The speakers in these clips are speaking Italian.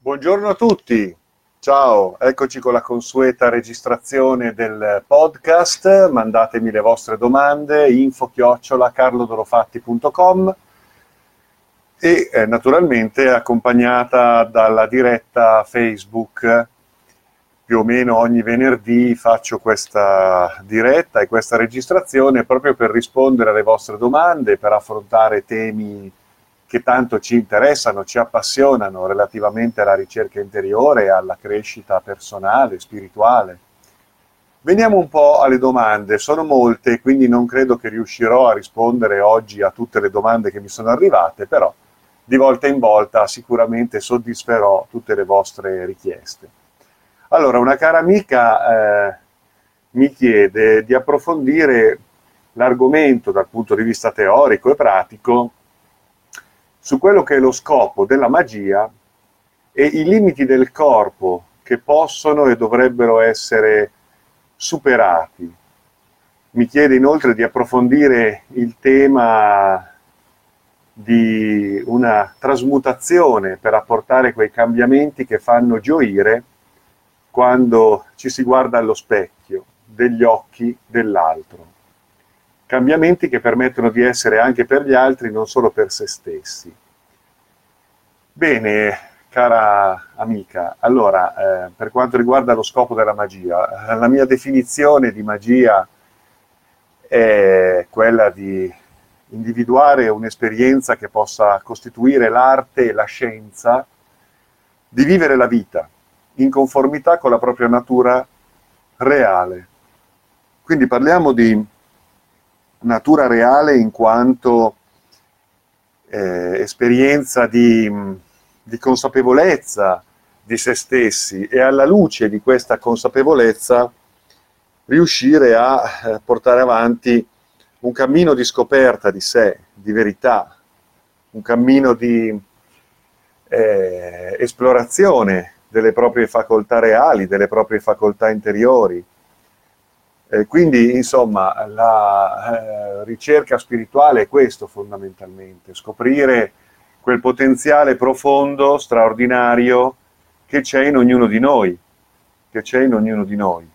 Buongiorno a tutti, ciao, eccoci con la consueta registrazione del podcast, mandatemi le vostre domande, info chiocciola carlodorofatti.com e eh, naturalmente accompagnata dalla diretta Facebook. Più o meno ogni venerdì faccio questa diretta e questa registrazione proprio per rispondere alle vostre domande, per affrontare temi che tanto ci interessano, ci appassionano relativamente alla ricerca interiore alla crescita personale, spirituale. Veniamo un po' alle domande, sono molte, quindi non credo che riuscirò a rispondere oggi a tutte le domande che mi sono arrivate, però di volta in volta sicuramente soddisferò tutte le vostre richieste. Allora, una cara amica eh, mi chiede di approfondire l'argomento dal punto di vista teorico e pratico su quello che è lo scopo della magia e i limiti del corpo che possono e dovrebbero essere superati. Mi chiede inoltre di approfondire il tema di una trasmutazione per apportare quei cambiamenti che fanno gioire quando ci si guarda allo specchio degli occhi dell'altro cambiamenti che permettono di essere anche per gli altri, non solo per se stessi. Bene, cara amica, allora, eh, per quanto riguarda lo scopo della magia, la mia definizione di magia è quella di individuare un'esperienza che possa costituire l'arte e la scienza di vivere la vita in conformità con la propria natura reale. Quindi parliamo di natura reale in quanto eh, esperienza di, di consapevolezza di se stessi e alla luce di questa consapevolezza riuscire a eh, portare avanti un cammino di scoperta di sé, di verità, un cammino di eh, esplorazione delle proprie facoltà reali, delle proprie facoltà interiori, eh, quindi, insomma, la eh, ricerca spirituale è questo fondamentalmente, scoprire quel potenziale profondo, straordinario che c'è in ognuno di noi, che c'è in ognuno di noi.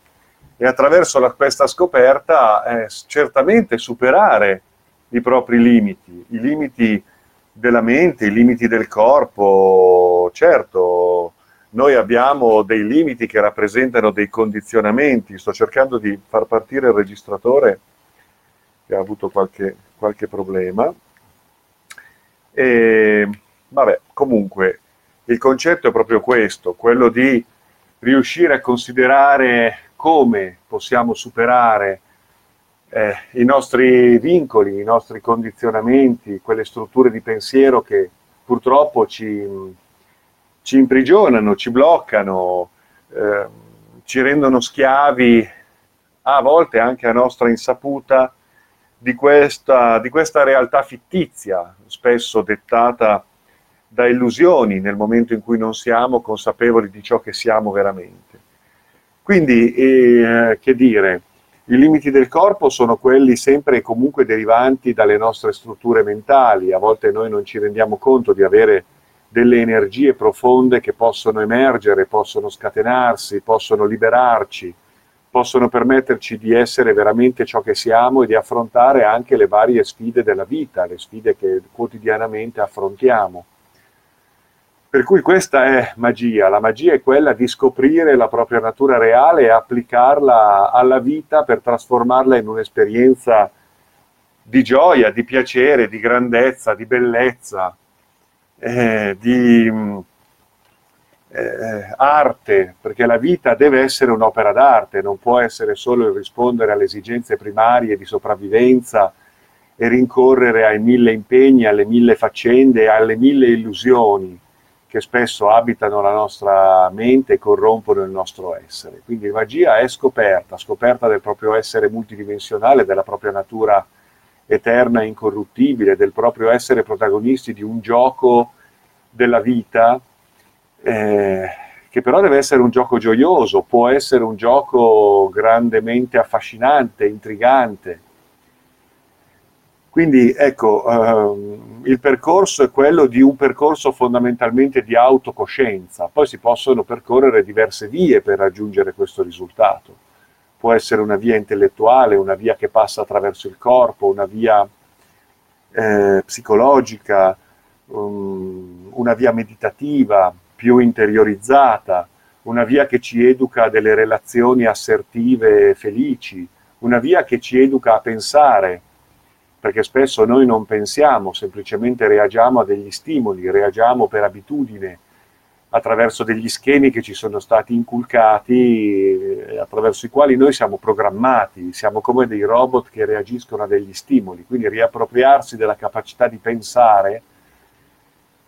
E attraverso la, questa scoperta eh, certamente superare i propri limiti, i limiti della mente, i limiti del corpo, certo, noi abbiamo dei limiti che rappresentano dei condizionamenti. Sto cercando di far partire il registratore che ha avuto qualche, qualche problema. E, vabbè, comunque il concetto è proprio questo, quello di riuscire a considerare come possiamo superare eh, i nostri vincoli, i nostri condizionamenti, quelle strutture di pensiero che purtroppo ci, ci imprigionano, ci bloccano, eh, ci rendono schiavi, a volte anche a nostra insaputa, di questa, di questa realtà fittizia, spesso dettata da illusioni nel momento in cui non siamo consapevoli di ciò che siamo veramente. Quindi, eh, che dire, i limiti del corpo sono quelli sempre e comunque derivanti dalle nostre strutture mentali, a volte noi non ci rendiamo conto di avere delle energie profonde che possono emergere, possono scatenarsi, possono liberarci, possono permetterci di essere veramente ciò che siamo e di affrontare anche le varie sfide della vita, le sfide che quotidianamente affrontiamo. Per cui questa è magia, la magia è quella di scoprire la propria natura reale e applicarla alla vita per trasformarla in un'esperienza di gioia, di piacere, di grandezza, di bellezza, eh, di mm, eh, arte, perché la vita deve essere un'opera d'arte, non può essere solo il rispondere alle esigenze primarie di sopravvivenza e rincorrere ai mille impegni, alle mille faccende, alle mille illusioni che spesso abitano la nostra mente e corrompono il nostro essere. Quindi magia è scoperta, scoperta del proprio essere multidimensionale, della propria natura eterna e incorruttibile, del proprio essere protagonisti di un gioco della vita, eh, che però deve essere un gioco gioioso, può essere un gioco grandemente affascinante, intrigante. Quindi ecco, ehm, il percorso è quello di un percorso fondamentalmente di autocoscienza, poi si possono percorrere diverse vie per raggiungere questo risultato. Può essere una via intellettuale, una via che passa attraverso il corpo, una via eh, psicologica, um, una via meditativa più interiorizzata, una via che ci educa a delle relazioni assertive e felici, una via che ci educa a pensare perché spesso noi non pensiamo, semplicemente reagiamo a degli stimoli, reagiamo per abitudine, attraverso degli schemi che ci sono stati inculcati, eh, attraverso i quali noi siamo programmati, siamo come dei robot che reagiscono a degli stimoli, quindi riappropriarsi della capacità di pensare,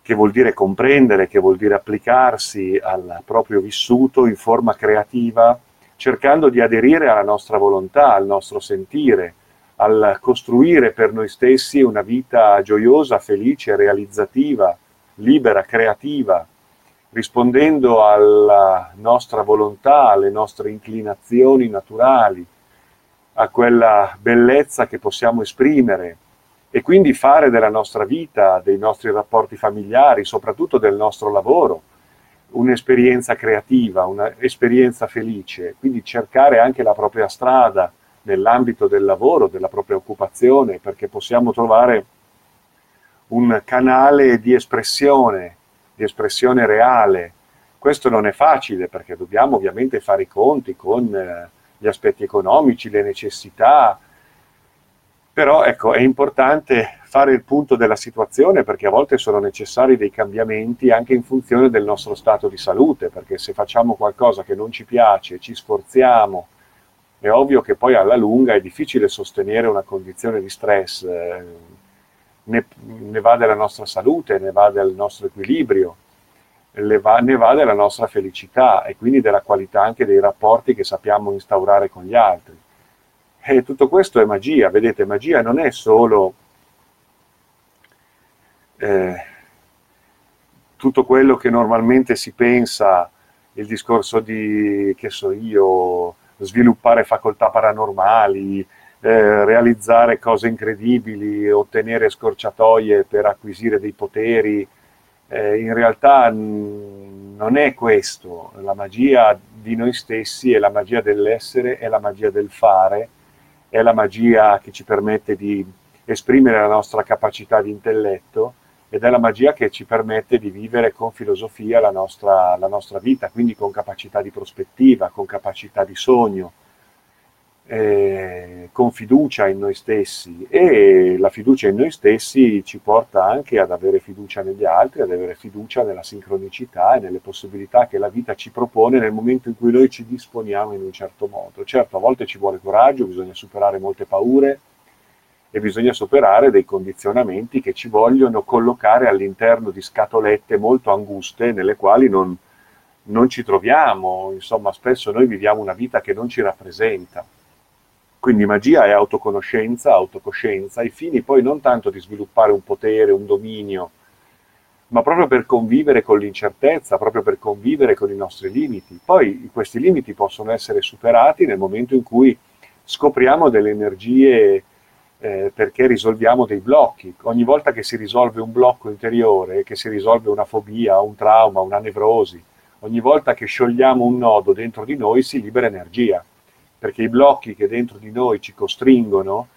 che vuol dire comprendere, che vuol dire applicarsi al proprio vissuto in forma creativa, cercando di aderire alla nostra volontà, al nostro sentire, al costruire per noi stessi una vita gioiosa, felice, realizzativa, libera, creativa, rispondendo alla nostra volontà, alle nostre inclinazioni naturali, a quella bellezza che possiamo esprimere e quindi fare della nostra vita, dei nostri rapporti familiari, soprattutto del nostro lavoro, un'esperienza creativa, un'esperienza felice, quindi cercare anche la propria strada, nell'ambito del lavoro, della propria occupazione, perché possiamo trovare un canale di espressione, di espressione reale. Questo non è facile perché dobbiamo ovviamente fare i conti con eh, gli aspetti economici, le necessità, però ecco, è importante fare il punto della situazione perché a volte sono necessari dei cambiamenti anche in funzione del nostro stato di salute, perché se facciamo qualcosa che non ci piace, ci sforziamo, è ovvio che poi alla lunga è difficile sostenere una condizione di stress, eh, ne, ne, va della nostra salute, ne va del nostro equilibrio, va, ne va della nostra felicità e quindi della qualità anche dei rapporti che sappiamo instaurare con gli altri. E tutto questo è magia, vedete, magia non è solo eh, tutto quello che normalmente si pensa, il discorso di, che so io, sviluppare facoltà paranormali, eh, realizzare cose incredibili, ottenere scorciatoie per acquisire dei poteri. Eh, in realtà mh, non è questo, la magia di noi stessi è la magia dell'essere, è la magia del fare, è la magia che ci permette di esprimere la nostra capacità di intelletto ed è la magia che ci permette di vivere con filosofia la nostra, la nostra vita, quindi con capacità di prospettiva, con capacità di sogno, eh, con fiducia in noi stessi e la fiducia in noi stessi ci porta anche ad avere fiducia negli altri, ad avere fiducia nella sincronicità e nelle possibilità che la vita ci propone nel momento in cui noi ci disponiamo in un certo modo. Certo, a volte ci vuole coraggio, bisogna superare molte paure, e bisogna superare dei condizionamenti che ci vogliono collocare all'interno di scatolette molto anguste nelle quali non, non ci troviamo, insomma spesso noi viviamo una vita che non ci rappresenta. Quindi magia è autoconoscenza, autocoscienza, ai fini poi non tanto di sviluppare un potere, un dominio, ma proprio per convivere con l'incertezza, proprio per convivere con i nostri limiti. Poi questi limiti possono essere superati nel momento in cui scopriamo delle energie eh, perché risolviamo dei blocchi. Ogni volta che si risolve un blocco interiore, che si risolve una fobia, un trauma, una nevrosi, ogni volta che sciogliamo un nodo dentro di noi si libera energia, perché i blocchi che dentro di noi ci costringono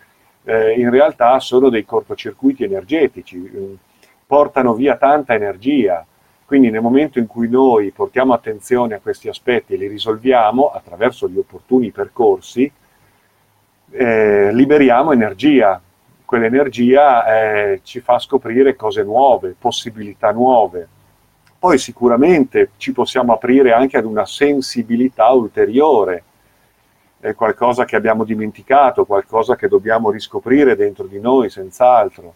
eh, in realtà sono dei cortocircuiti energetici, eh, portano via tanta energia. Quindi nel momento in cui noi portiamo attenzione a questi aspetti e li risolviamo attraverso gli opportuni percorsi, eh, liberiamo energia. Quell'energia eh, ci fa scoprire cose nuove, possibilità nuove. Poi sicuramente ci possiamo aprire anche ad una sensibilità ulteriore, qualcosa che abbiamo dimenticato, qualcosa che dobbiamo riscoprire dentro di noi, senz'altro.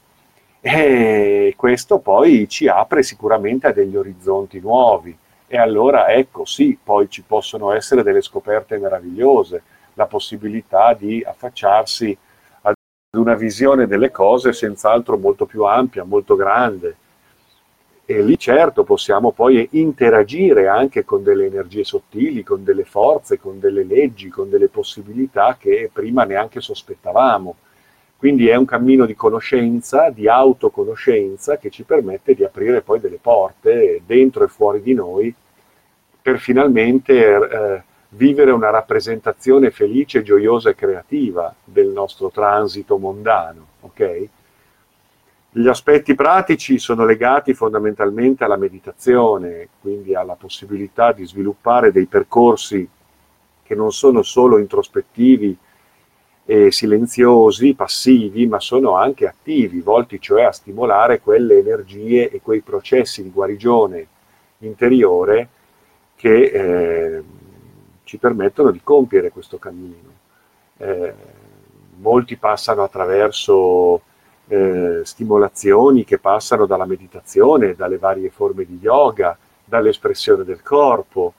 E questo poi ci apre sicuramente a degli orizzonti nuovi. E allora ecco, sì, poi ci possono essere delle scoperte meravigliose la possibilità di affacciarsi ad una visione delle cose senz'altro molto più ampia, molto grande. E lì certo possiamo poi interagire anche con delle energie sottili, con delle forze, con delle leggi, con delle possibilità che prima neanche sospettavamo. Quindi è un cammino di conoscenza, di autoconoscenza che ci permette di aprire poi delle porte dentro e fuori di noi per finalmente eh, vivere una rappresentazione felice, gioiosa e creativa del nostro transito mondano. Okay? Gli aspetti pratici sono legati fondamentalmente alla meditazione, quindi alla possibilità di sviluppare dei percorsi che non sono solo introspettivi e silenziosi, passivi, ma sono anche attivi, volti cioè a stimolare quelle energie e quei processi di guarigione interiore che eh, ci permettono di compiere questo cammino. Eh, molti passano attraverso eh, stimolazioni che passano dalla meditazione, dalle varie forme di yoga, dall'espressione del corpo,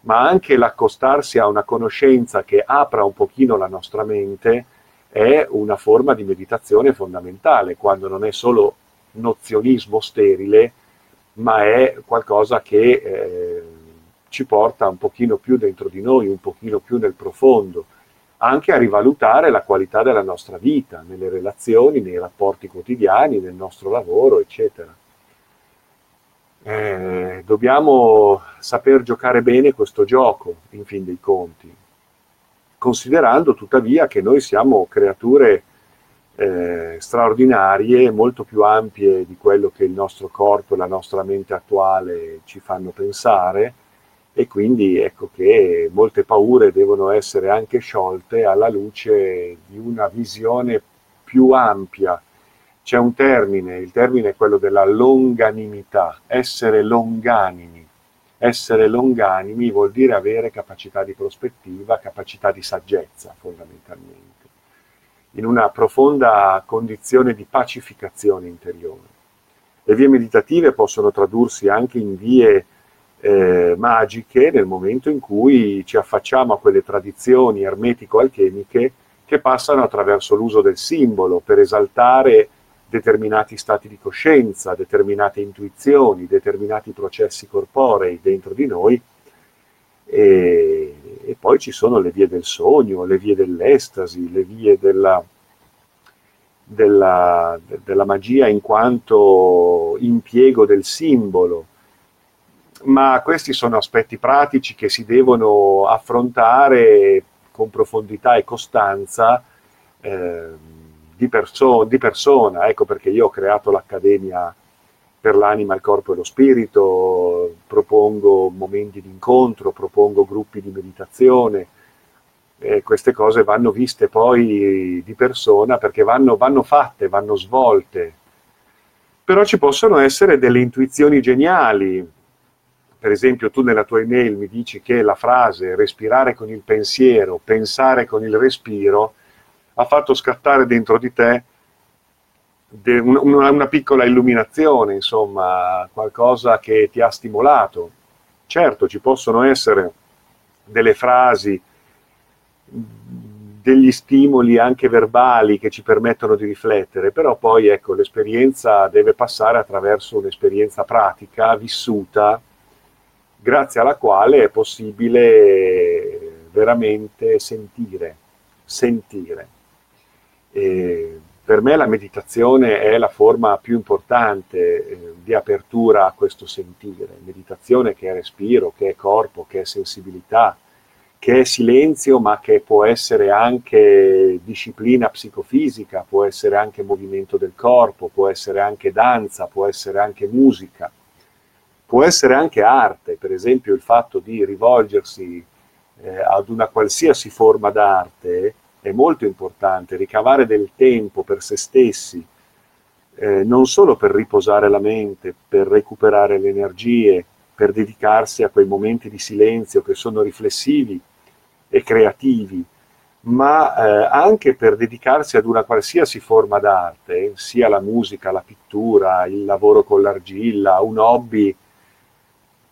ma anche l'accostarsi a una conoscenza che apra un pochino la nostra mente è una forma di meditazione fondamentale, quando non è solo nozionismo sterile, ma è qualcosa che eh, ci porta un pochino più dentro di noi, un pochino più nel profondo, anche a rivalutare la qualità della nostra vita, nelle relazioni, nei rapporti quotidiani, nel nostro lavoro, eccetera. Eh, dobbiamo saper giocare bene questo gioco, in fin dei conti, considerando tuttavia che noi siamo creature eh, straordinarie, molto più ampie di quello che il nostro corpo e la nostra mente attuale ci fanno pensare e quindi ecco che molte paure devono essere anche sciolte alla luce di una visione più ampia c'è un termine, il termine è quello della longanimità, essere longanimi. Essere longanimi vuol dire avere capacità di prospettiva, capacità di saggezza fondamentalmente, in una profonda condizione di pacificazione interiore. Le vie meditative possono tradursi anche in vie eh, magiche nel momento in cui ci affacciamo a quelle tradizioni ermetico-alchemiche che passano attraverso l'uso del simbolo per esaltare determinati stati di coscienza, determinate intuizioni, determinati processi corporei dentro di noi. E, e poi ci sono le vie del sogno, le vie dell'estasi, le vie della, della, della magia in quanto impiego del simbolo, ma questi sono aspetti pratici che si devono affrontare con profondità e costanza. Eh, di, perso- di persona, ecco perché io ho creato l'Accademia per l'anima, il corpo e lo spirito, propongo momenti di incontro, propongo gruppi di meditazione, e queste cose vanno viste poi di persona perché vanno, vanno fatte, vanno svolte. Però ci possono essere delle intuizioni geniali. Per esempio, tu nella tua email mi dici che la frase respirare con il pensiero, pensare con il respiro, ha fatto scattare dentro di te una piccola illuminazione, insomma, qualcosa che ti ha stimolato. Certo, ci possono essere delle frasi, degli stimoli anche verbali che ci permettono di riflettere, però poi ecco, l'esperienza deve passare attraverso un'esperienza pratica, vissuta, grazie alla quale è possibile veramente sentire, sentire. E per me la meditazione è la forma più importante eh, di apertura a questo sentire. Meditazione che è respiro, che è corpo, che è sensibilità, che è silenzio, ma che può essere anche disciplina psicofisica, può essere anche movimento del corpo, può essere anche danza, può essere anche musica, può essere anche arte, per esempio il fatto di rivolgersi eh, ad una qualsiasi forma d'arte è molto importante, ricavare del tempo per se stessi, eh, non solo per riposare la mente, per recuperare le energie, per dedicarsi a quei momenti di silenzio che sono riflessivi e creativi, ma eh, anche per dedicarsi ad una qualsiasi forma d'arte, sia la musica, la pittura, il lavoro con l'argilla, un hobby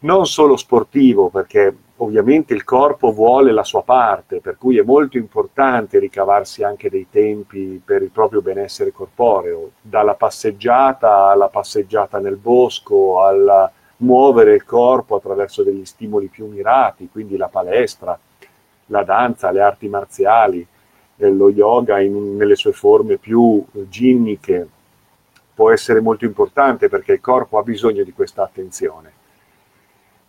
non solo sportivo, perché ovviamente il corpo vuole la sua parte, per cui è molto importante ricavarsi anche dei tempi per il proprio benessere corporeo, dalla passeggiata alla passeggiata nel bosco, al muovere il corpo attraverso degli stimoli più mirati, quindi la palestra, la danza, le arti marziali, eh, lo yoga in, nelle sue forme più ginniche può essere molto importante perché il corpo ha bisogno di questa attenzione.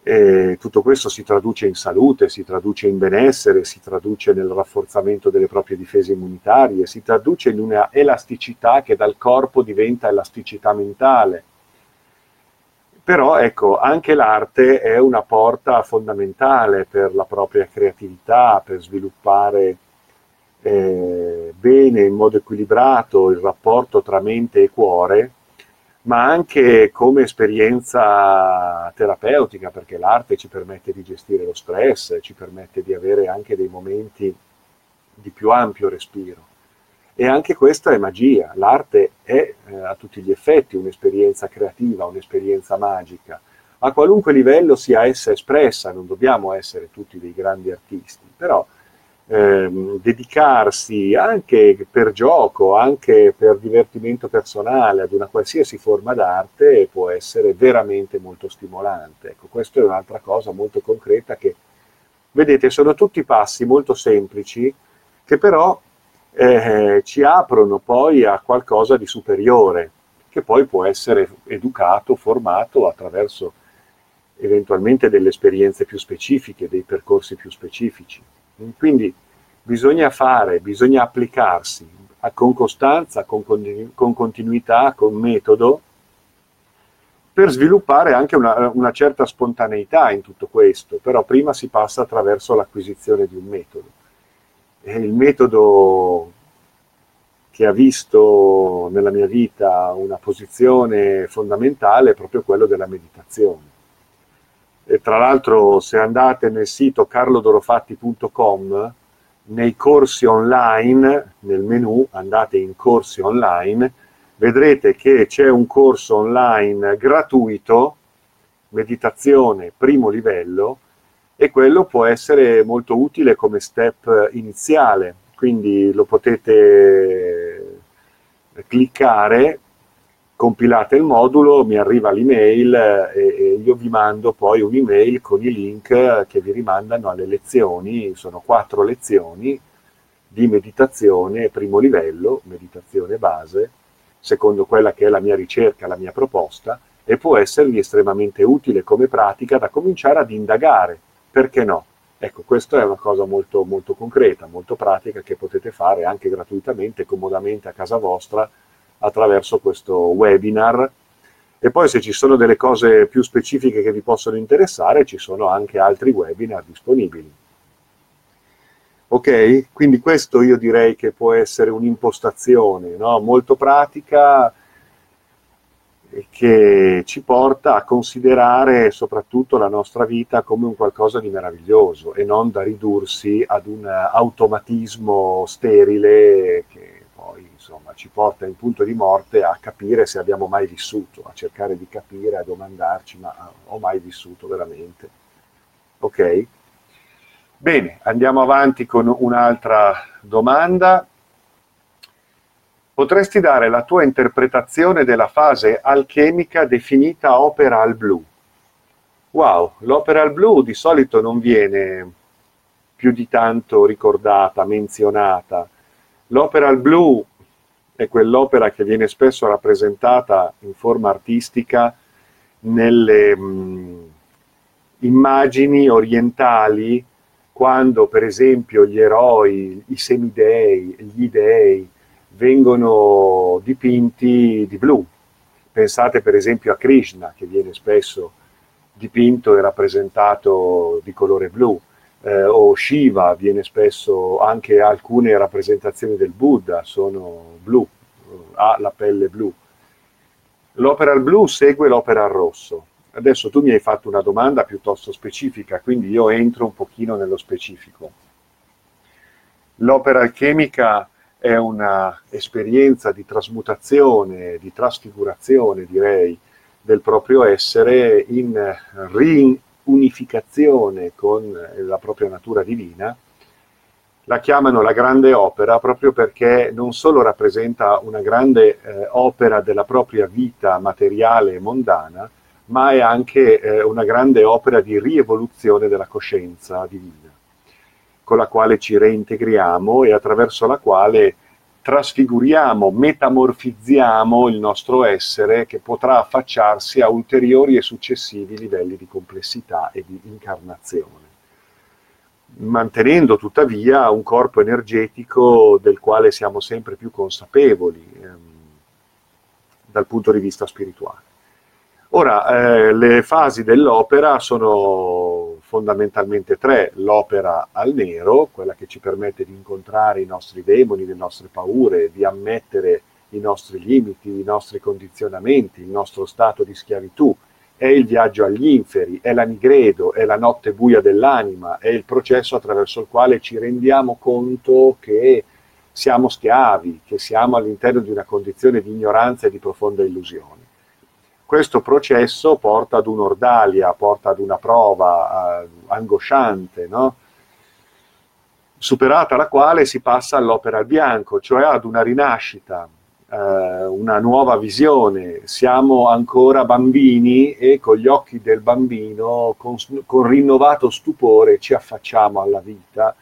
E tutto questo si traduce in salute, si traduce in benessere, si traduce nel rafforzamento delle proprie difese immunitarie, si traduce in una elasticità che dal corpo diventa elasticità mentale. Però ecco, anche l'arte è una porta fondamentale per la propria creatività, per sviluppare eh, bene, in modo equilibrato il rapporto tra mente e cuore ma anche come esperienza terapeutica, perché l'arte ci permette di gestire lo stress, ci permette di avere anche dei momenti di più ampio respiro. E anche questa è magia, l'arte è eh, a tutti gli effetti un'esperienza creativa, un'esperienza magica, a qualunque livello sia essa espressa, non dobbiamo essere tutti dei grandi artisti, però ehm, dedicarsi anche per gioco, anche per divertimento personale ad una qualsiasi forma d'arte può essere veramente molto stimolante. Ecco, questa è un'altra cosa molto concreta che, vedete, sono tutti passi molto semplici che però eh, ci aprono poi a qualcosa di superiore, che poi può essere educato, formato attraverso eventualmente delle esperienze più specifiche, dei percorsi più specifici. Quindi bisogna fare, bisogna applicarsi con costanza, con, con continuità, con metodo, per sviluppare anche una, una, certa spontaneità in tutto questo, però prima si passa attraverso l'acquisizione di un metodo. E il metodo che ha visto nella mia vita una posizione fondamentale è proprio quello della meditazione. E tra l'altro se andate nel sito carlodorofatti.com, nei corsi online, nel menu andate in corsi online, vedrete che c'è un corso online gratuito, meditazione primo livello, e quello può essere molto utile come step iniziale, quindi lo potete cliccare compilate il modulo, mi arriva l'email eh, e, e, io vi mando poi un'email con i link che vi rimandano alle lezioni, sono quattro lezioni di meditazione primo livello, meditazione base, secondo quella che è la mia ricerca, la mia proposta, e può esservi estremamente utile come pratica da cominciare ad indagare, perché no? Ecco, questa è una cosa molto, molto concreta, molto pratica che potete fare anche gratuitamente, comodamente a casa vostra, attraverso questo webinar. E poi se ci sono delle cose più specifiche che vi possono interessare, ci sono anche altri webinar disponibili. Ok? Quindi questo io direi che può essere un'impostazione no? molto pratica che ci porta a considerare soprattutto la nostra vita come un qualcosa di meraviglioso e non da ridursi ad un automatismo sterile che insomma, ci porta in punto di morte a capire se abbiamo mai vissuto, a cercare di capire, a domandarci, ma ho mai vissuto veramente? Ok? Bene, andiamo avanti con un'altra domanda. Potresti dare la tua interpretazione della fase alchemica definita opera al blu? Wow, l'opera al blu di solito non viene più di tanto ricordata, menzionata. L'opera al blu è quell'opera che viene spesso rappresentata in forma artistica nelle mh, immagini orientali quando per esempio gli eroi, i semidei, gli dei vengono dipinti di blu. Pensate per esempio a Krishna che viene spesso dipinto e rappresentato di colore blu, eh, o Shiva viene spesso, anche alcune rappresentazioni del Buddha sono blu, ha la pelle blu. L'opera al blu segue l'opera al rosso. Adesso tu mi hai fatto una domanda piuttosto specifica, quindi io entro un pochino nello specifico. L'opera alchemica è un'esperienza di trasmutazione, di trasfigurazione, direi, del proprio essere in riunificazione con la propria natura divina la chiamano la grande opera proprio perché non solo rappresenta una grande eh, opera della propria vita materiale e mondana, ma è anche eh, una grande opera di rievoluzione della coscienza divina. con la quale ci reintegriamo e attraverso la quale trasfiguriamo, metamorfizziamo il nostro essere che potrà affacciarsi a ulteriori e successivi livelli di complessità e di incarnazione, mantenendo tuttavia un corpo energetico del quale siamo sempre più consapevoli ehm, dal punto di vista spirituale. Ora, eh, le fasi dell'opera sono fondamentalmente tre. L'opera al nero, quella che ci permette di incontrare i nostri demoni, le nostre paure, di ammettere i nostri limiti, i nostri condizionamenti, il nostro stato di schiavitù. È il viaggio agli inferi, è la nigredo, è la notte buia dell'anima, è il processo attraverso il quale ci rendiamo conto che siamo schiavi, che siamo all'interno di una condizione di ignoranza e di profonda illusione questo processo porta ad un'ordalia, porta ad una prova uh, angosciante, no? superata la quale si passa all'opera al bianco, cioè ad una rinascita, uh, una nuova visione. Siamo ancora bambini e con gli occhi del bambino, con, con rinnovato stupore, ci affacciamo alla vita,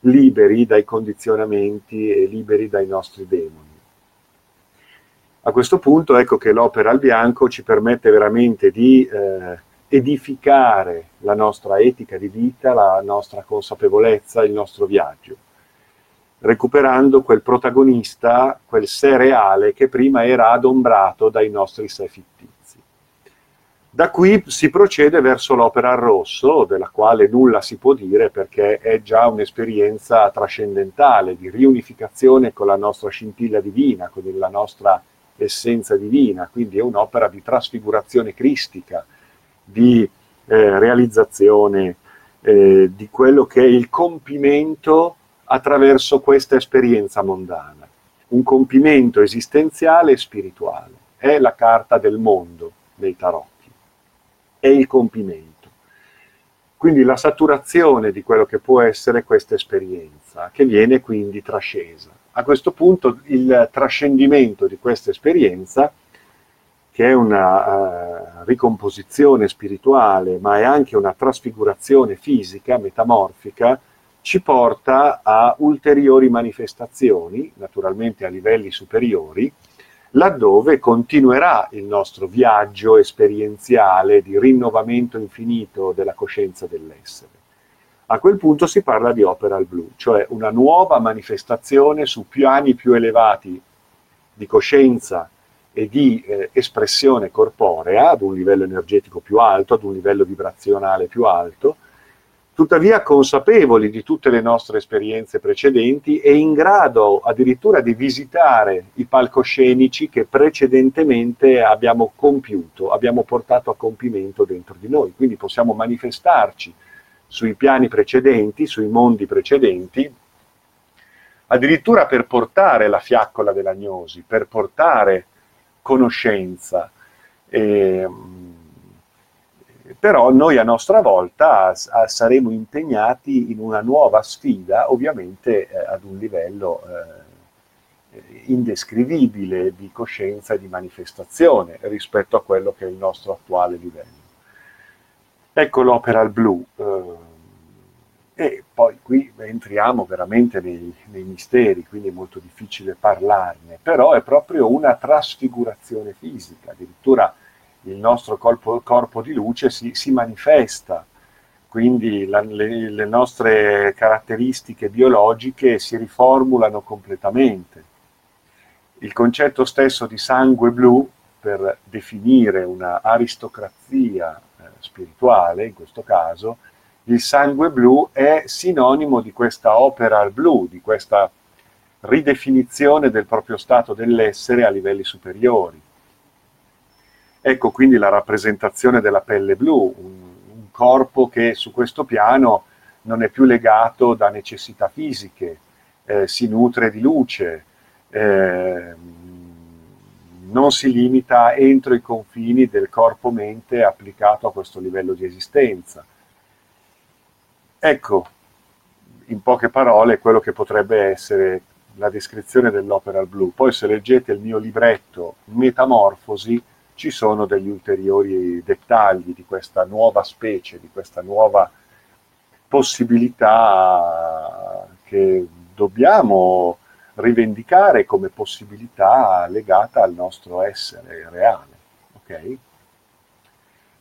liberi dai condizionamenti e liberi dai nostri demoni. A questo punto ecco che l'opera al bianco ci permette veramente di eh, edificare la nostra etica di vita, la nostra consapevolezza, il nostro viaggio, recuperando quel protagonista, quel sé reale che prima era adombrato dai nostri sé fittizi. Da qui si procede verso l'opera al rosso, della quale nulla si può dire perché è già un'esperienza trascendentale di riunificazione con la nostra scintilla divina, con la nostra essenza divina, quindi è un'opera di trasfigurazione cristica, di eh, realizzazione eh, di quello che è il compimento attraverso questa esperienza mondana, un compimento esistenziale e spirituale. È la carta del mondo dei tarocchi, è il compimento. Quindi la saturazione di quello che può essere questa esperienza, che viene quindi trascesa. A questo punto il trascendimento di questa esperienza, che è una uh, ricomposizione spirituale, ma è anche una trasfigurazione fisica, metamorfica, ci porta a ulteriori manifestazioni, naturalmente a livelli superiori, laddove continuerà il nostro viaggio esperienziale di rinnovamento infinito della coscienza dell'essere. A quel punto si parla di opera al blu, cioè una nuova manifestazione su piani più elevati di coscienza e di eh, espressione corporea ad un livello energetico più alto, ad un livello vibrazionale più alto, tuttavia consapevoli di tutte le nostre esperienze precedenti e in grado addirittura di visitare i palcoscenici che precedentemente abbiamo compiuto, abbiamo portato a compimento dentro di noi. Quindi possiamo manifestarci sui piani precedenti, sui mondi precedenti, addirittura per portare la fiaccola dell'agnosi, per portare conoscenza. Eh, però noi a nostra volta saremo impegnati in una nuova sfida, ovviamente eh, ad un livello eh, indescrivibile di coscienza e di manifestazione rispetto a quello che è il nostro attuale livello. Ecco l'opera al blu. Eh, e poi qui entriamo veramente nei, nei, misteri, quindi è molto difficile parlarne, però è proprio una trasfigurazione fisica, addirittura il nostro corpo, corpo di luce si, si manifesta, quindi la, le, le nostre caratteristiche biologiche si riformulano completamente. Il concetto stesso di sangue blu per definire una aristocrazia spirituale, in questo caso, il sangue blu è sinonimo di questa opera al blu, di questa ridefinizione del proprio stato dell'essere a livelli superiori. Ecco quindi la rappresentazione della pelle blu, un, un corpo che su questo piano non è più legato da necessità fisiche, eh, si nutre di luce, eh, non si limita entro i confini del corpo-mente applicato a questo livello di esistenza. Ecco, in poche parole, quello che potrebbe essere la descrizione dell'opera al blu. Poi se leggete il mio libretto Metamorfosi, ci sono degli ulteriori dettagli di questa nuova specie, di questa nuova possibilità che dobbiamo rivendicare come possibilità legata al nostro essere reale. Okay?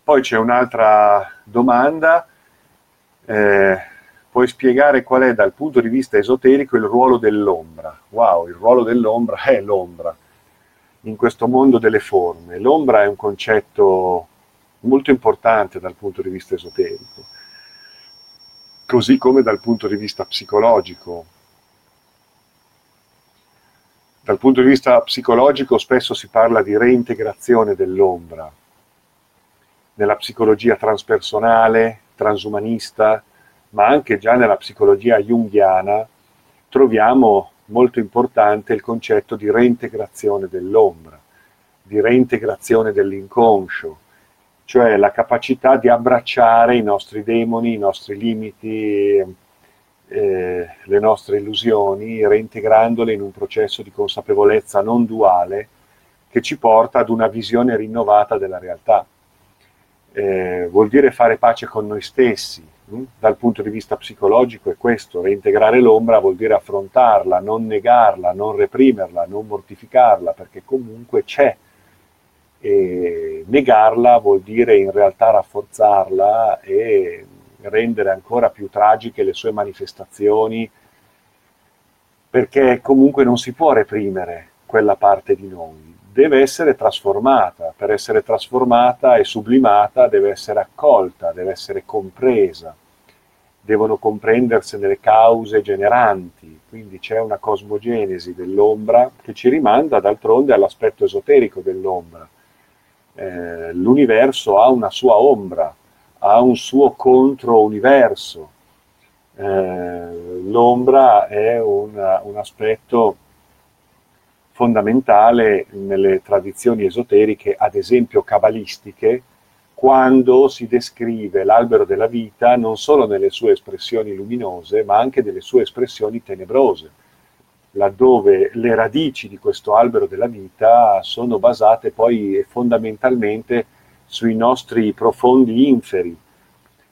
Poi c'è un'altra domanda, eh, puoi spiegare qual è dal punto di vista esoterico il ruolo dell'ombra? Wow, il ruolo dell'ombra è l'ombra in questo mondo delle forme. L'ombra è un concetto molto importante dal punto di vista esoterico, così come dal punto di vista psicologico. Dal punto di vista psicologico spesso si parla di reintegrazione dell'ombra. Nella psicologia transpersonale, transumanista, ma anche già nella psicologia junghiana, troviamo molto importante il concetto di reintegrazione dell'ombra, di reintegrazione dell'inconscio, cioè la capacità di abbracciare i nostri demoni, i nostri limiti, eh, le nostre illusioni, reintegrandole in un processo di consapevolezza non duale che ci porta ad una visione rinnovata della realtà. Eh, vuol dire fare pace con noi stessi, hm? dal punto di vista psicologico è questo, reintegrare l'ombra vuol dire affrontarla, non negarla, non reprimerla, non mortificarla, perché comunque c'è. E negarla vuol dire in realtà rafforzarla e rendere ancora più tragiche le sue manifestazioni, perché comunque non si può reprimere quella parte di noi, deve essere trasformata, per essere trasformata e sublimata deve essere accolta, deve essere compresa, devono comprendersene le cause generanti, quindi c'è una cosmogenesi dell'ombra che ci rimanda d'altronde all'aspetto esoterico dell'ombra. Eh, l'universo ha una sua ombra, ha un suo contro-universo. Eh, l'ombra è un, un aspetto fondamentale nelle tradizioni esoteriche, ad esempio cabalistiche, quando si descrive l'albero della vita non solo nelle sue espressioni luminose, ma anche nelle sue espressioni tenebrose, laddove le radici di questo albero della vita sono basate poi fondamentalmente sui nostri profondi inferi,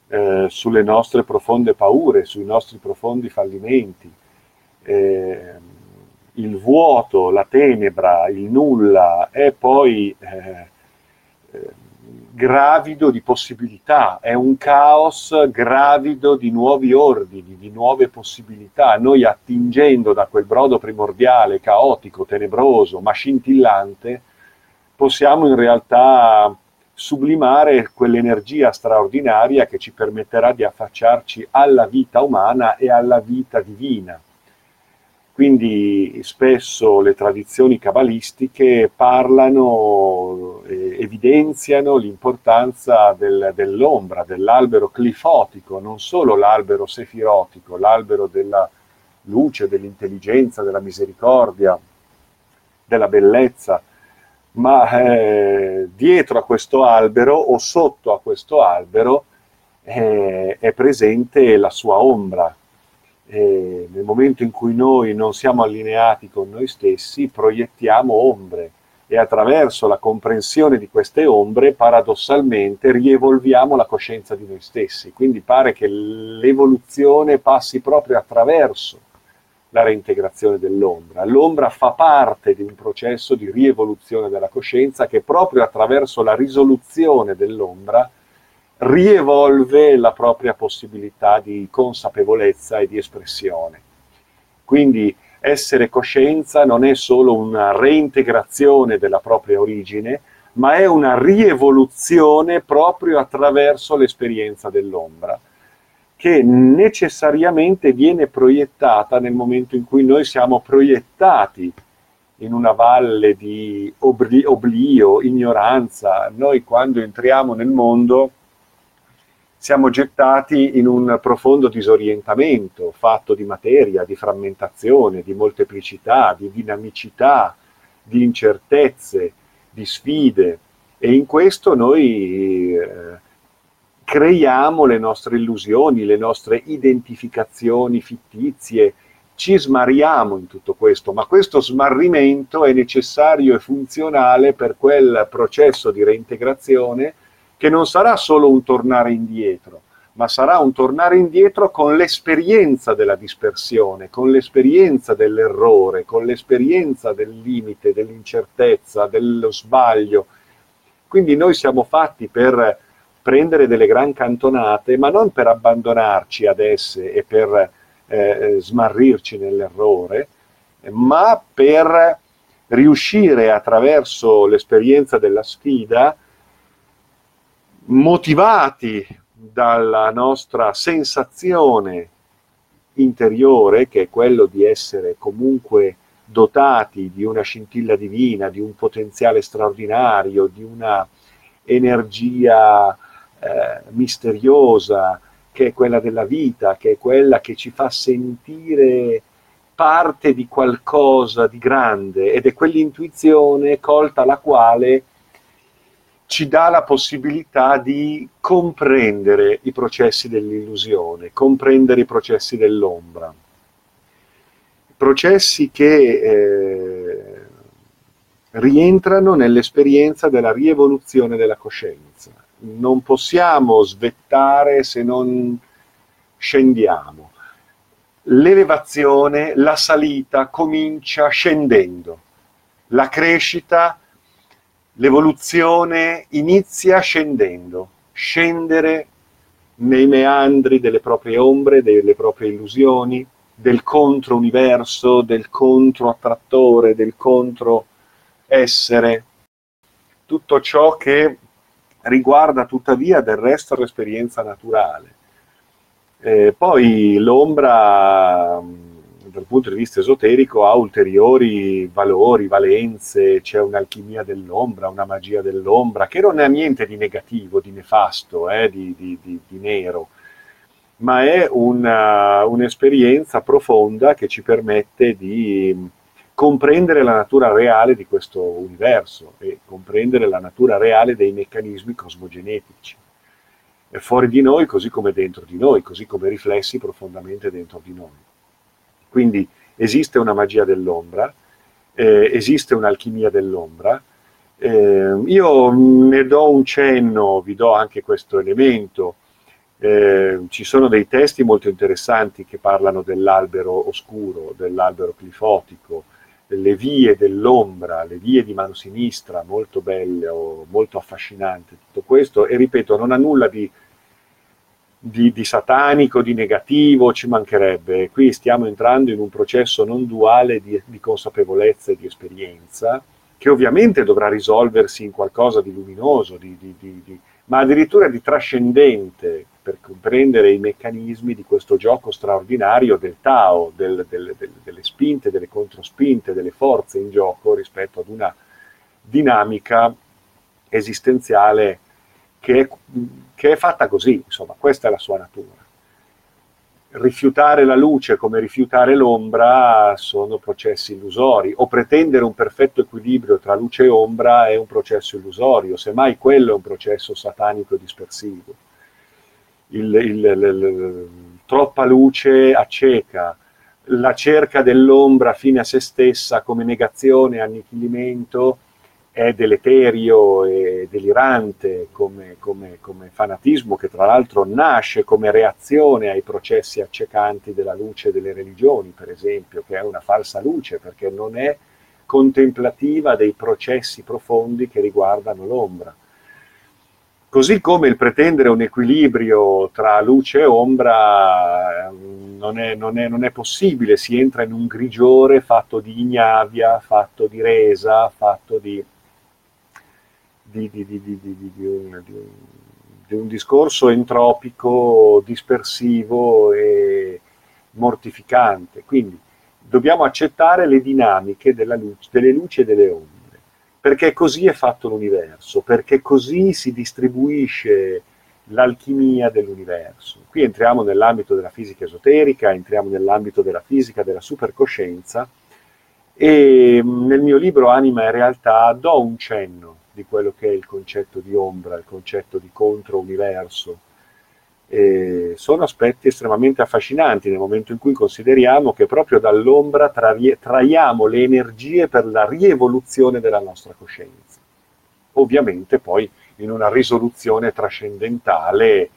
eh, sulle nostre profonde paure, sui nostri profondi fallimenti. Eh, il vuoto, la tenebra, il nulla è poi eh, eh, gravido di possibilità, è un caos gravido di nuovi ordini, di nuove possibilità. Noi attingendo da quel brodo primordiale, caotico, tenebroso, ma scintillante, possiamo in realtà sublimare quell'energia straordinaria che ci permetterà di affacciarci alla vita umana e alla vita divina. Quindi spesso le tradizioni cabalistiche parlano, eh, evidenziano l'importanza del, dell'ombra, dell'albero clifotico, non solo l'albero sefirotico, l'albero della luce, dell'intelligenza, della misericordia, della bellezza, ma eh, dietro a questo albero o sotto a questo albero eh, è presente la sua ombra. E nel momento in cui noi non siamo allineati con noi stessi, proiettiamo ombre e attraverso la comprensione di queste ombre, paradossalmente, rievolviamo la coscienza di noi stessi. Quindi pare che l'evoluzione passi proprio attraverso la reintegrazione dell'ombra. L'ombra fa parte di un processo di rievoluzione della coscienza che proprio attraverso la risoluzione dell'ombra rievolve la propria possibilità di consapevolezza e di espressione. Quindi essere coscienza non è solo una reintegrazione della propria origine, ma è una rievoluzione proprio attraverso l'esperienza dell'ombra che necessariamente viene proiettata nel momento in cui noi siamo proiettati in una valle di obli- oblio, ignoranza. Noi quando entriamo nel mondo siamo gettati in un profondo disorientamento fatto di materia, di frammentazione, di molteplicità, di dinamicità, di incertezze, di sfide e in questo noi creiamo le nostre illusioni, le nostre identificazioni fittizie, ci smariamo in tutto questo, ma questo smarrimento è necessario e funzionale per quel processo di reintegrazione che non sarà solo un tornare indietro, ma sarà un tornare indietro con l'esperienza della dispersione, con l'esperienza dell'errore, con l'esperienza del limite, dell'incertezza, dello sbaglio. Quindi noi siamo fatti per prendere delle gran cantonate, ma non per abbandonarci ad esse e per eh, smarrirci nell'errore, ma per riuscire attraverso l'esperienza della sfida, motivati dalla nostra sensazione interiore, che è quello di essere comunque dotati di una scintilla divina, di un potenziale straordinario, di una energia eh, misteriosa, che è quella della vita, che è quella che ci fa sentire parte di qualcosa di grande ed è quell'intuizione colta la quale ci dà la possibilità di comprendere i processi dell'illusione, comprendere i processi dell'ombra. Processi che eh, rientrano nell'esperienza della rievoluzione della coscienza. Non possiamo svettare se non scendiamo. L'elevazione, la salita comincia scendendo. La crescita L'evoluzione inizia scendendo, scendere nei meandri delle proprie ombre, delle proprie illusioni, del contro-universo, del contro-attrattore, del contro-essere, tutto ciò che riguarda tuttavia del resto l'esperienza naturale. Eh, poi l'ombra dal punto di vista esoterico ha ulteriori valori, valenze, c'è un'alchimia dell'ombra, una magia dell'ombra, che non ha niente di negativo, di nefasto, eh, di, di, di, di, nero, ma è una, un'esperienza profonda che ci permette di comprendere la natura reale di questo universo e comprendere la natura reale dei meccanismi cosmogenetici. Fuori di noi così come dentro di noi, così come riflessi profondamente dentro di noi. Quindi esiste una magia dell'ombra, eh, esiste un'alchimia dell'ombra. Eh, io ne do un cenno, vi do anche questo elemento. Eh, ci sono dei testi molto interessanti che parlano dell'albero oscuro, dell'albero clifotico, le vie dell'ombra, le vie di mano sinistra, molto belle, molto affascinante tutto questo, e ripeto, non ha nulla di di, di, satanico, di negativo, ci mancherebbe. Qui stiamo entrando in un processo non duale di, di consapevolezza e di esperienza, che ovviamente dovrà risolversi in qualcosa di luminoso, di, ma addirittura di trascendente, per comprendere i meccanismi di questo gioco straordinario del Tao, del, del, del, delle spinte, delle controspinte, delle forze in gioco rispetto ad una dinamica esistenziale che è, che è fatta così, insomma, questa è la sua natura. Rifiutare la luce come rifiutare l'ombra sono processi illusori, o pretendere un perfetto equilibrio tra luce e ombra è un processo illusorio, semmai quello è un processo satanico dispersivo. Il, il, il, troppa luce acceca, la cerca dell'ombra fine a se stessa come negazione annichilimento è deleterio e delirante come, come, come, fanatismo che tra l'altro nasce come reazione ai processi accecanti della luce delle religioni, per esempio, che è una falsa luce perché non è contemplativa dei processi profondi che riguardano l'ombra. Così come il pretendere un equilibrio tra luce e ombra non è, non, è, non è, possibile, si entra in un grigiore fatto di ignavia, fatto di resa, fatto di di, di, di, di un, un, un, discorso entropico, dispersivo e mortificante. Quindi dobbiamo accettare le dinamiche luce, delle luci e delle ombre, perché così è fatto l'universo, perché così si distribuisce l'alchimia dell'universo. Qui entriamo nell'ambito della fisica esoterica, entriamo nell'ambito della fisica della supercoscienza e nel mio libro Anima e Realtà do un cenno di quello che è il concetto di ombra, il concetto di contro-universo. E sono aspetti estremamente affascinanti nel momento in cui consideriamo che proprio dall'ombra traiamo le energie per la rievoluzione della nostra coscienza. Ovviamente poi in una risoluzione trascendentale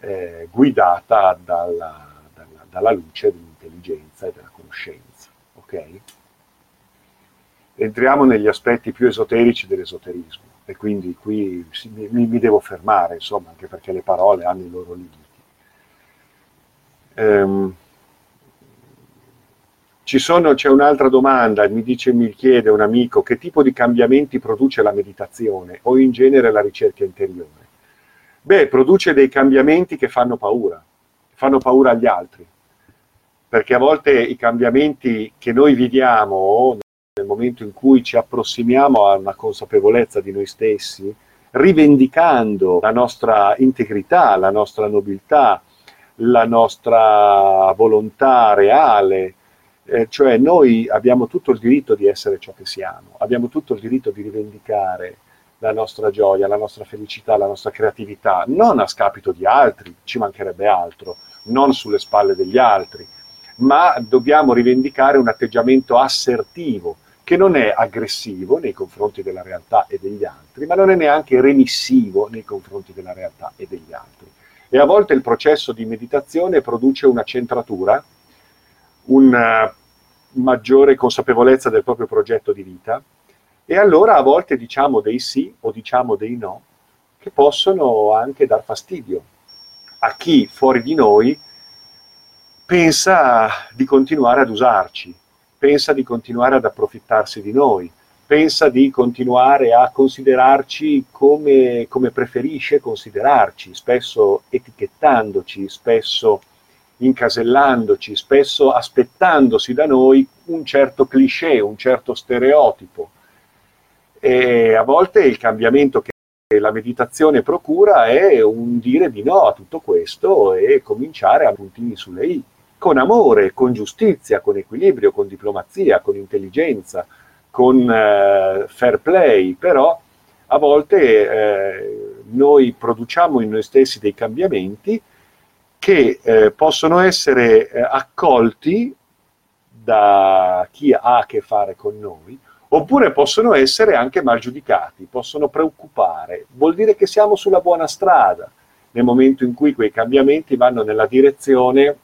eh, guidata dalla, dalla, dalla, luce dell'intelligenza e della conoscenza. Okay? Entriamo negli aspetti più esoterici dell'esoterismo e quindi qui mi, mi, devo fermare, insomma, anche perché le parole hanno i loro limiti. Um, sono, c'è un'altra domanda, mi dice, mi chiede un amico, che tipo di cambiamenti produce la meditazione o in genere la ricerca interiore? Beh, produce dei cambiamenti che fanno paura, fanno paura agli altri, perché a volte i cambiamenti che noi viviamo nel momento in cui ci approssimiamo a una consapevolezza di noi stessi, rivendicando la nostra integrità, la nostra nobiltà, la nostra volontà reale, eh, cioè noi abbiamo tutto il diritto di essere ciò che siamo, abbiamo tutto il diritto di rivendicare la nostra gioia, la nostra felicità, la nostra creatività, non a scapito di altri, ci mancherebbe altro, non sulle spalle degli altri, ma dobbiamo rivendicare un atteggiamento assertivo, che non è aggressivo nei confronti della realtà e degli altri, ma non è neanche remissivo nei confronti della realtà e degli altri. E a volte il processo di meditazione produce una centratura, una maggiore consapevolezza del proprio progetto di vita e allora a volte diciamo dei sì o diciamo dei no che possono anche dar fastidio a chi fuori di noi pensa di continuare ad usarci, pensa di continuare ad approfittarsi di noi, pensa di continuare a considerarci come, come preferisce considerarci, spesso etichettandoci, spesso incasellandoci, spesso aspettandosi da noi un certo cliché, un certo stereotipo. E a volte il cambiamento che la meditazione procura è un dire di no a tutto questo e cominciare a puntini sulle i, con amore, con giustizia, con equilibrio, con diplomazia, con intelligenza, con eh, fair play, però a volte eh, noi produciamo in noi stessi dei cambiamenti che eh, possono essere eh, accolti da chi ha a che fare con noi, oppure possono essere anche mal giudicati, possono preoccupare. Vuol dire che siamo sulla buona strada nel momento in cui quei cambiamenti vanno nella direzione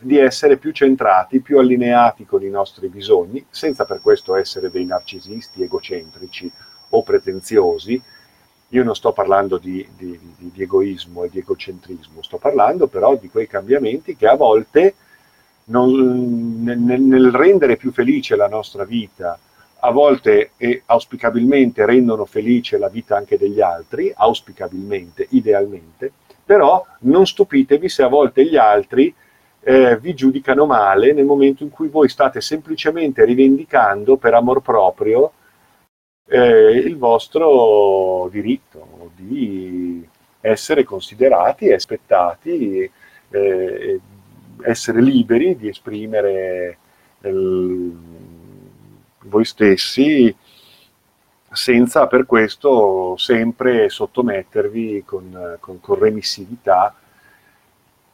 di essere più centrati, più allineati con i nostri bisogni, senza per questo essere dei narcisisti egocentrici o pretenziosi, io non sto parlando di, di, di, di, egoismo e di egocentrismo, sto parlando però di quei cambiamenti che a volte non, nel, nel, rendere più felice la nostra vita, a volte e auspicabilmente rendono felice la vita anche degli altri, auspicabilmente, idealmente, però non stupitevi se a volte gli altri eh, vi giudicano male nel momento in cui voi state semplicemente rivendicando per amor proprio eh, il vostro diritto di essere considerati e aspettati, eh, essere liberi di esprimere il, voi stessi senza per questo sempre sottomettervi con, con, con remissività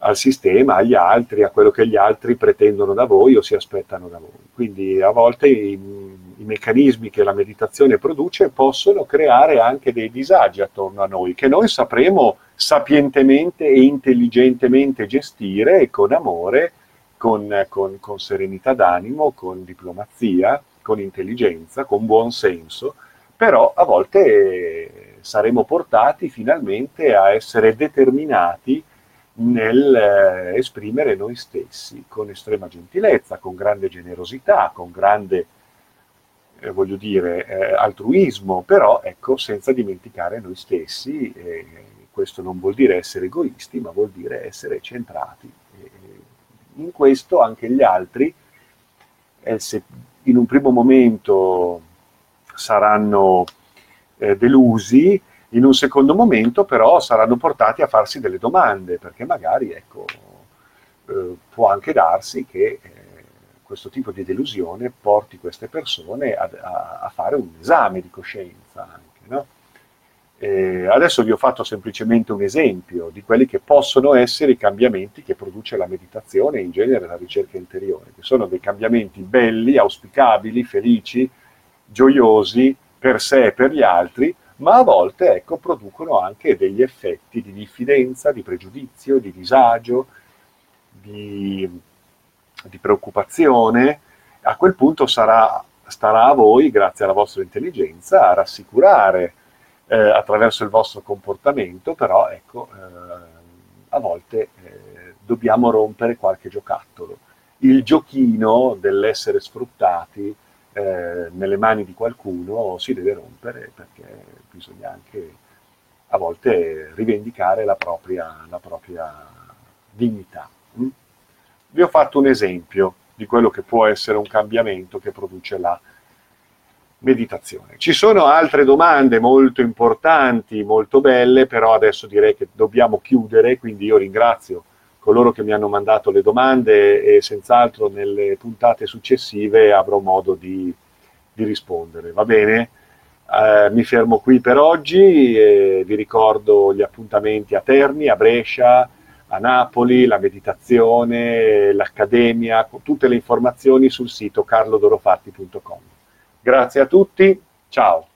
al sistema, agli altri, a quello che gli altri pretendono da voi o si aspettano da voi. Quindi a volte i, i, meccanismi che la meditazione produce possono creare anche dei disagi attorno a noi, che noi sapremo sapientemente e intelligentemente gestire con amore, con, con, con serenità d'animo, con diplomazia, con intelligenza, con buon senso, però a volte saremo portati finalmente a essere determinati nel eh, esprimere noi stessi con estrema gentilezza, con grande generosità, con grande, eh, voglio dire, eh, altruismo, però ecco, senza dimenticare noi stessi. questo non vuol dire essere egoisti, ma vuol dire essere centrati. in questo anche gli altri, eh, se in un primo momento saranno eh, delusi, in un secondo momento però saranno portati a farsi delle domande, perché magari ecco, eh, può anche darsi che eh, questo tipo di delusione porti queste persone a, a, a fare un esame di coscienza anche. No? adesso vi ho fatto semplicemente un esempio di quelli che possono essere i cambiamenti che produce la meditazione e in genere la ricerca interiore, che sono dei cambiamenti belli, auspicabili, felici, gioiosi per sé e per gli altri, ma a volte ecco, producono anche degli effetti di diffidenza, di pregiudizio, di disagio, di, di preoccupazione. A quel punto sarà, starà a voi, grazie alla vostra intelligenza, a rassicurare eh, attraverso il vostro comportamento, però ecco, eh, a volte eh, dobbiamo rompere qualche giocattolo. Il giochino dell'essere sfruttati eh, nelle mani di qualcuno si deve rompere perché bisogna anche a volte rivendicare la propria, la propria dignità. Mm? Vi ho fatto un esempio di quello che può essere un cambiamento che produce la meditazione. Ci sono altre domande molto importanti, molto belle, però adesso direi che dobbiamo chiudere, quindi io ringrazio coloro che mi hanno mandato le domande e senz'altro nelle puntate successive avrò modo di, di rispondere. Va bene? Eh, mi fermo qui per oggi e vi ricordo gli appuntamenti a Terni, a Brescia, a Napoli, la meditazione, l'accademia, tutte le informazioni sul sito carlodorofatti.com. Grazie a tutti, ciao!